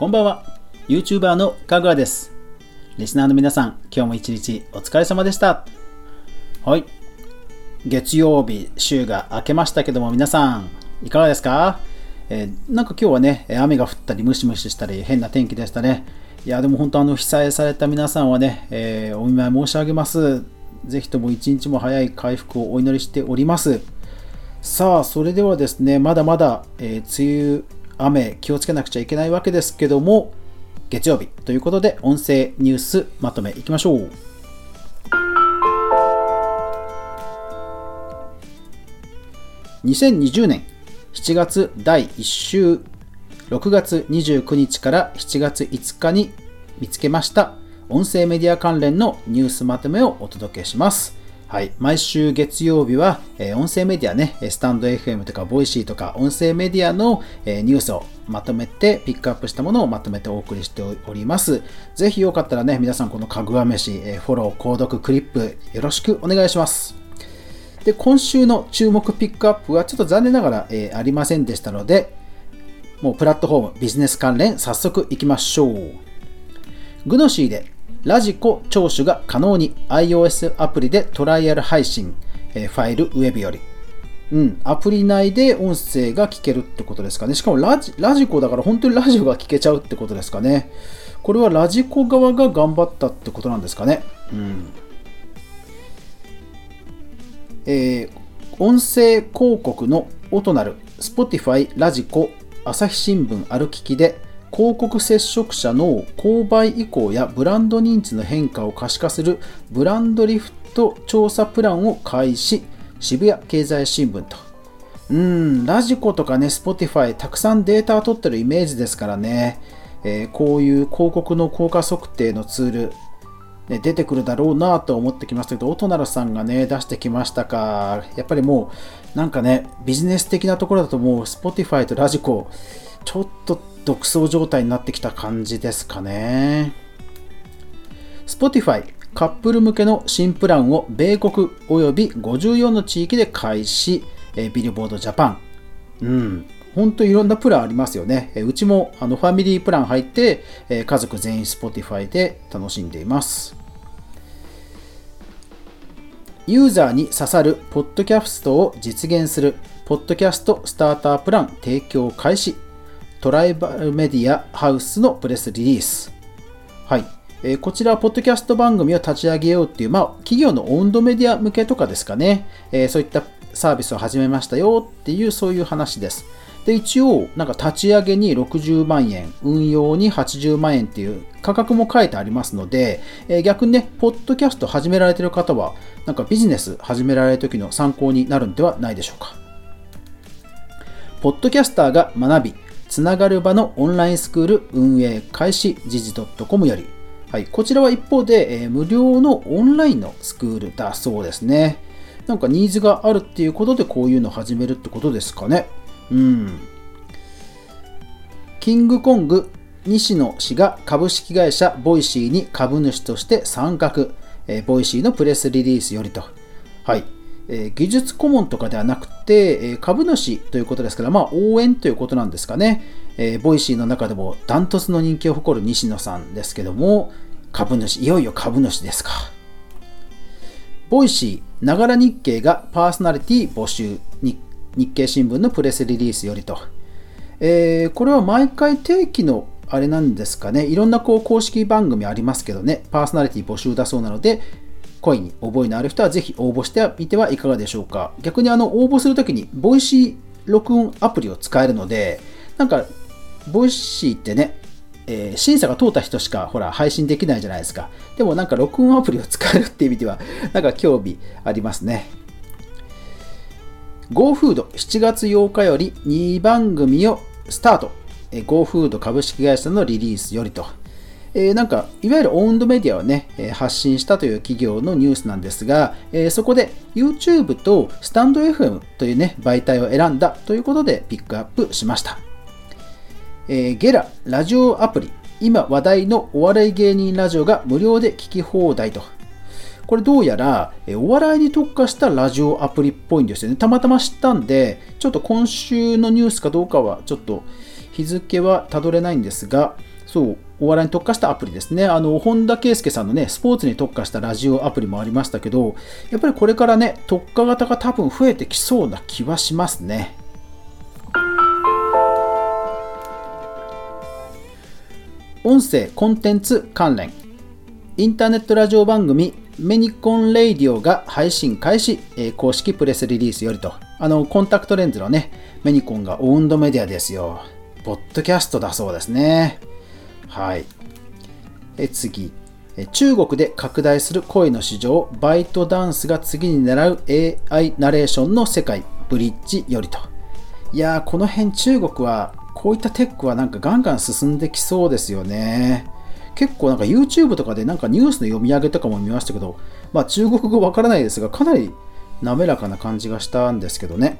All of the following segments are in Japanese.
こんばんは。YouTuber のかぐわです。リスナーの皆さん、今日も一日お疲れ様でした。はい。月曜日、週が明けましたけども、皆さん、いかがですか？えーなんか今日はね、雨が降ったり、ムシムシしたり、変な天気でしたね。いや、でも本当、あの、被災された皆さんはね、えーお見舞い申し上げます。ぜひとも一日も早い回復をお祈りしております。さあ、それではですね、まだまだ、えー梅雨、雨、気をつけなくちゃいけないわけですけども、月曜日ということで、音声ニュースまとめいきましょう。2020年7月第1週6月29日から7月5日に見つけました音声メディア関連のニュースまとめをお届けします。はい。毎週月曜日は、えー音声メディアね、 stand.fm とか、 Voicy とか、音声メディアの、えーニュースをまとめて、ピックアップしたものをまとめてお送りしております。ぜひよかったらね、皆さんこのかぐわ飯、えーフォロー、購読、クリップ、よろしくお願いします。で、今週の注目ピックアップはちょっと残念ながら、えーありませんでしたので、もうプラットフォーム、ビジネス関連、早速いきましょう。グノシーでラジコ聴取が可能に iOS アプリでトライアル配信、えーファイルウェブより。うん、アプリ内で音声が聞けるってことですかね。しかもラジラジコだから本当にラジオが聞けちゃうってことですかね。これはラジコ側が頑張ったってことなんですかね。うん。えー音声広告の音なる Spotify、ラジコ、朝日新聞、歩ききで広告接触者の購買意向やブランド認知の変化を可視化するブランドリフト調査プランを開始。渋谷経済新聞と。うんラジコとかね Spotify たくさんデータ取ってるイメージですからね、えーこういう広告の効果測定のツール。ね、出てくるだろうなと思ってきましたけど、音なるさんがね、出してきましたか。やっぱりもう、なんかね、ビジネス的なところだともう、Spotify とラジコ、ちょっと独走状態になってきた感じですかね。Spotify カップル向けの新プランを米国及び54の地域で開始、えビルボードジャパン。うん。本当いろんなプランありますよね。えうちもあのファミリープラン入って、え家族全員 Spotify で楽しんでいます。ユーザーに刺さるポッドキャストを実現するポッドキャストスタータープラン提供開始。トライバルメディアハウスのプレスリリース。はい、えこちらはポッドキャスト番組を立ち上げようっていう、まあ、企業のオウンドメディア向けとかですかね、えそういったサービスを始めましたよっていうそういう話です。で一応なんか立ち上げに60万円運用に80万円っていう価格も書いてありますので、えー逆にねポッドキャスト始められてる方はなんかビジネス始められる時の参考になるんではないでしょうかポッドキャスターが学び、つながる場のオンラインスクール運営開始時事 .com より、はい、こちらは一方で、えー無料のオンラインのスクールだそうですね。なんかニーズがあるっていうことでこういうのを始めるってことですかね。うん。キングコング西野氏が株式会社 Voicy に株主として参画、えー Voicy のプレスリリースよりと。はい。えー技術顧問とかではなくて、えー株主ということですから、まあ、応援ということなんですかね。え Voicy の中でもダントツの人気を誇る西野さんですけども、株主、いよいよ株主ですか。 Voicy、ながら日経がパーソナリティ募集、日日経新聞のプレスリリースよりと。えーこれは毎回定期のあれなんですかね、いろんなこう公式番組ありますけどね、パーソナリティ募集だそうなので、声に覚えのある人はぜひ応募してみてはいかがでしょうか。逆にあの応募するときに、 Voicy 録音アプリを使えるので、なんか、 Voicy ってね、えー審査が通った人しかほら配信できないじゃないですか。でもなんか録音アプリを使えるっていう意味では、なんか興味ありますね。GoFood 7月8日より2番組をスタート。GoFood 株式会社のリリースよりと。えーなんか、いわゆるオウンドメディアをね、え発信したという企業のニュースなんですが、えーそこで YouTube とスタンド FM というね、媒体を選んだということでピックアップしました。えーゲララジオアプリ今話題のお笑い芸人ラジオが無料で聞き放題とこれどうやらえお笑いに特化したラジオアプリっぽいんですよねたまたま知ったんでちょっと今週のニュースかどうかはちょっと日付はたどれないんですが、そう、お笑いに特化したアプリですね。あの、本田圭佑さんのね、スポーツに特化したラジオアプリもありましたけど、やっぱりこれからね、特化型が多分増えてきそうな気はしますね。音声コンテンツ関連インターネットラジオ番組メニコンレイディオが配信開始、え、公式プレスリリースよりと。あのコンタクトレンズのねメニコンがオウンドメディアですよ。ポッドキャストだそうですね。はい。え次。中国で拡大する声の市場バイトダンスが次に狙う AI ナレーションの世界ブリッジよりと。いやーこの辺中国はこういったテックはなんかガンガン進んできそうですよね。結構なんか YouTube とかでなんかニュースの読み上げとかも見ましたけど、まあ中国語わからないですが、かなり滑らかな感じがしたんですけどね。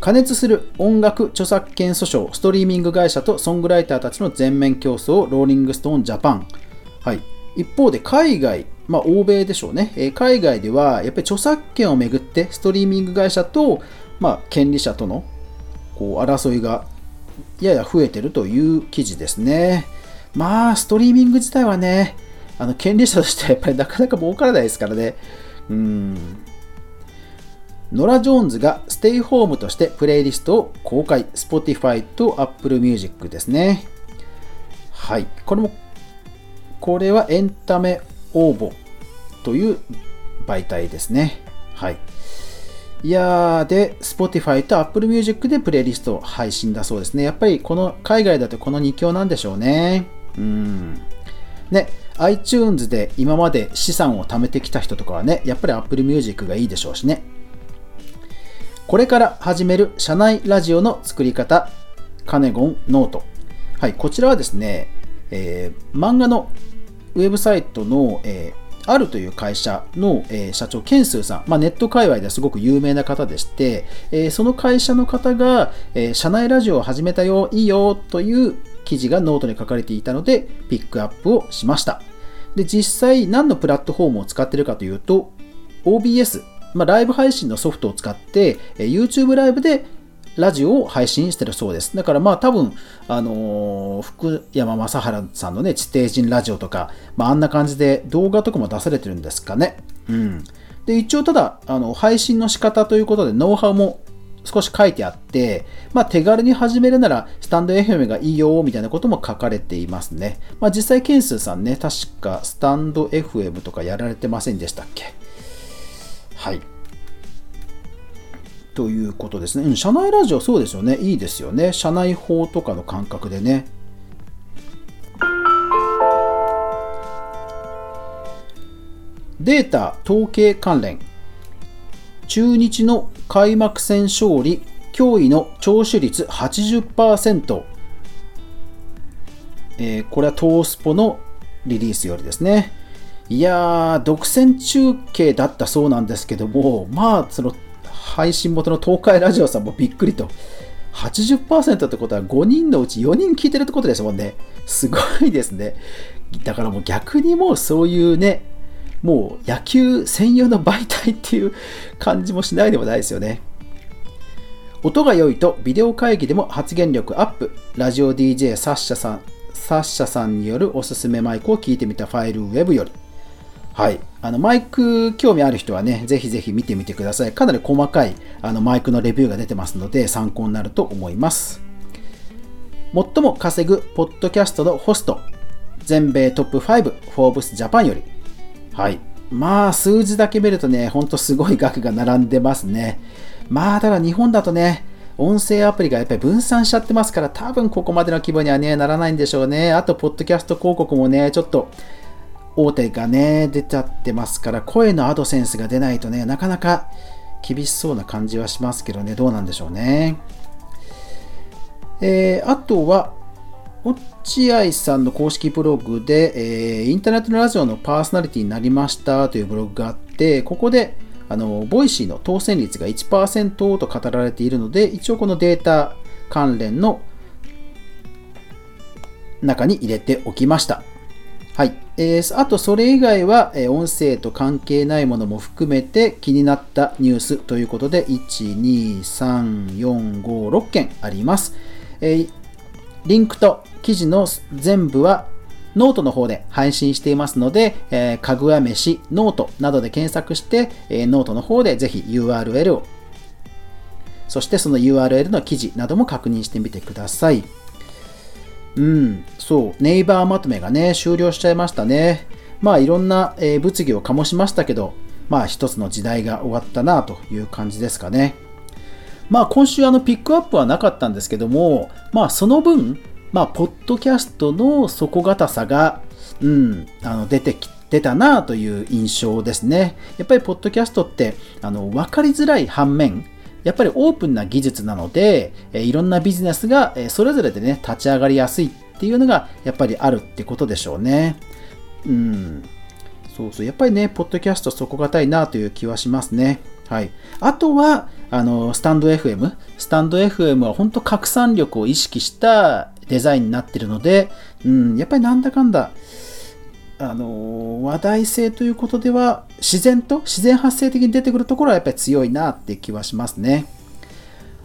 加熱する音楽著作権訴訟、ストリーミング会社とソングライターたちの全面競争、ローリングストーンジャパン。はい。一方で海外、まあ欧米でしょうね。え海外ではやっぱり著作権をめぐってストリーミング会社と、まあ、権利者とのこう争いがやや増えてるという記事ですね。まあ、ストリーミング自体はね、あの権利者としてはやっぱりなかなか儲からないですからね。うん。ノラ・ジョーンズがステイホームとしてプレイリストを公開。Spotify と Apple Music ですね。はい。これも、これはエンタメ応募という媒体ですね。はい。いやー、で、Spotify と Apple Music でプレイリストを配信だそうですね。やっぱりこの海外だとこの2強なんでしょうね。うん。ね、iTunes で今まで資産を貯めてきた人とかはね、やっぱり Apple Music がいいでしょうしね。これから始める社内ラジオの作り方、カネゴンノート。はい、こちらはですね、えー、漫画のウェブサイトの、えーアルという会社の、え、社長、ケンスーさん、まあ、ネット界隈ではすごく有名な方でして、え、その会社の方が、え、社内ラジオを始めたよ、いいよという記事がノートに書かれていたので、ピックアップをしました。で、実際何のプラットフォームを使っているかというと、OBS、まあ、ライブ配信のソフトを使って、え YouTube ライブでラジオを配信してるそうです。だからまあ多分、あのー、福山雅治さんのね、地底人ラジオとか、まああんな感じで動画とかも出されてるんですかね。うん。で、一応ただ、あの、配信の仕方ということでノウハウも少し書いてあって、まあ、手軽に始めるなら、スタンド FM がいいよ、みたいなことも書かれていますね。まあ、実際、ケンスさんね、確か、スタンド FM とかやられてませんでしたっけ？はい。ということですね。うん、社内ラジオそうですよね。いいですよね。社内法とかの感覚でね。データ統計関連中日の開幕戦勝利驚異の聴取率80%、えー、これはトースポのリリースよりですねいやー独占中継だったそうなんですけどもまあその配信元の東海ラジオさんもびっくりと。80%ってことは5人のうち4人聞いてるってことですもんね。すごいですね。だからもう逆にもうそういうね、もう野球専用の媒体っていう感じもしないでもないですよね。音が良いとビデオ会議でも発言力アップ。ラジオ DJ サッシャさん、サッシャさんによるおすすめマイクを聞いてみたファイルウェブより。はい。あの、マイク興味ある人はね、ぜひぜひ見てみてください。かなり細かいあのマイクのレビューが出てますので、参考になると思います。最も稼ぐポッドキャストのホスト、全米トップ5、フォーブスジャパンより。はい。まあ、数字だけ見るとね、ほんとすごい額が並んでますね。まあ、ただ日本だとね、音声アプリがやっぱり分散しちゃってますから、多分ここまでの規模にはね、ならないんでしょうね。あと、ポッドキャスト広告もね、ちょっと大手がね、出ちゃってますから、声のアドセンスが出ないとね、なかなか厳しそうな感じはしますけどね、どうなんでしょうね。えー、あとは、落合さんの公式ブログで、えー、インターネットのラジオのパーソナリティになりましたというブログがあって、ここで、あの、 Voicy の当選率が1%と語られているので、一応このデータ関連の中に入れておきました。はい。えー、あと、それ以外は、えー、音声と関係ないものも含めて気になったニュースということで、1、2、3、4、5、6件あります。えー、リンクと記事の全部はノートの方で配信していますので、えー、かぐわ飯ノートなどで検索して、えー、ノートの方でぜひ URL を、そしてその URL の記事なども確認してみてください。うん、そう、ネイバーまとめがね、終了しちゃいましたね。まあいろんな、えー、物議を醸しましたけど、まあ一つの時代が終わったなという感じですかね。まあ今週あのピックアップはなかったんですけども、まあその分、まあポッドキャストの底堅さが、うん、あの出てき出たなという印象ですね。やっぱりポッドキャストってあの分かりづらい反面、やっぱりオープンな技術なので、えいろんなビジネスがそれぞれでね、立ち上がりやすいっていうのがやっぱりあるってことでしょうね。うん。そうそう。やっぱりね、ポッドキャスト底堅いなという気はしますね。はい。あとは、あの、スタンド FM。スタンド FM は本当拡散力を意識したデザインになってるので、うん、やっぱりなんだかんだ、あの、話題性ということでは、自然と、自然発生的に出てくるところはやっぱり強いなって気はしますね。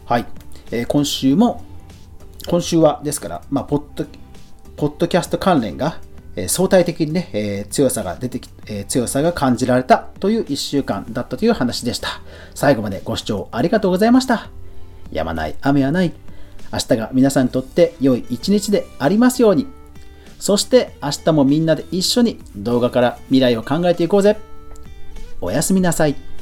はい。えー、今週も、今週は、ですから、まあ、ポッド、ポッドキャスト関連が、え相対的にね、え強さが出てき、え強さが感じられたという1週間だったという話でした。最後までご視聴ありがとうございました。やまない雨はない。明日が皆さんにとって良い一日でありますように。そして明日もみんなで一緒に動画から未来を考えていこうぜ。おやすみなさい。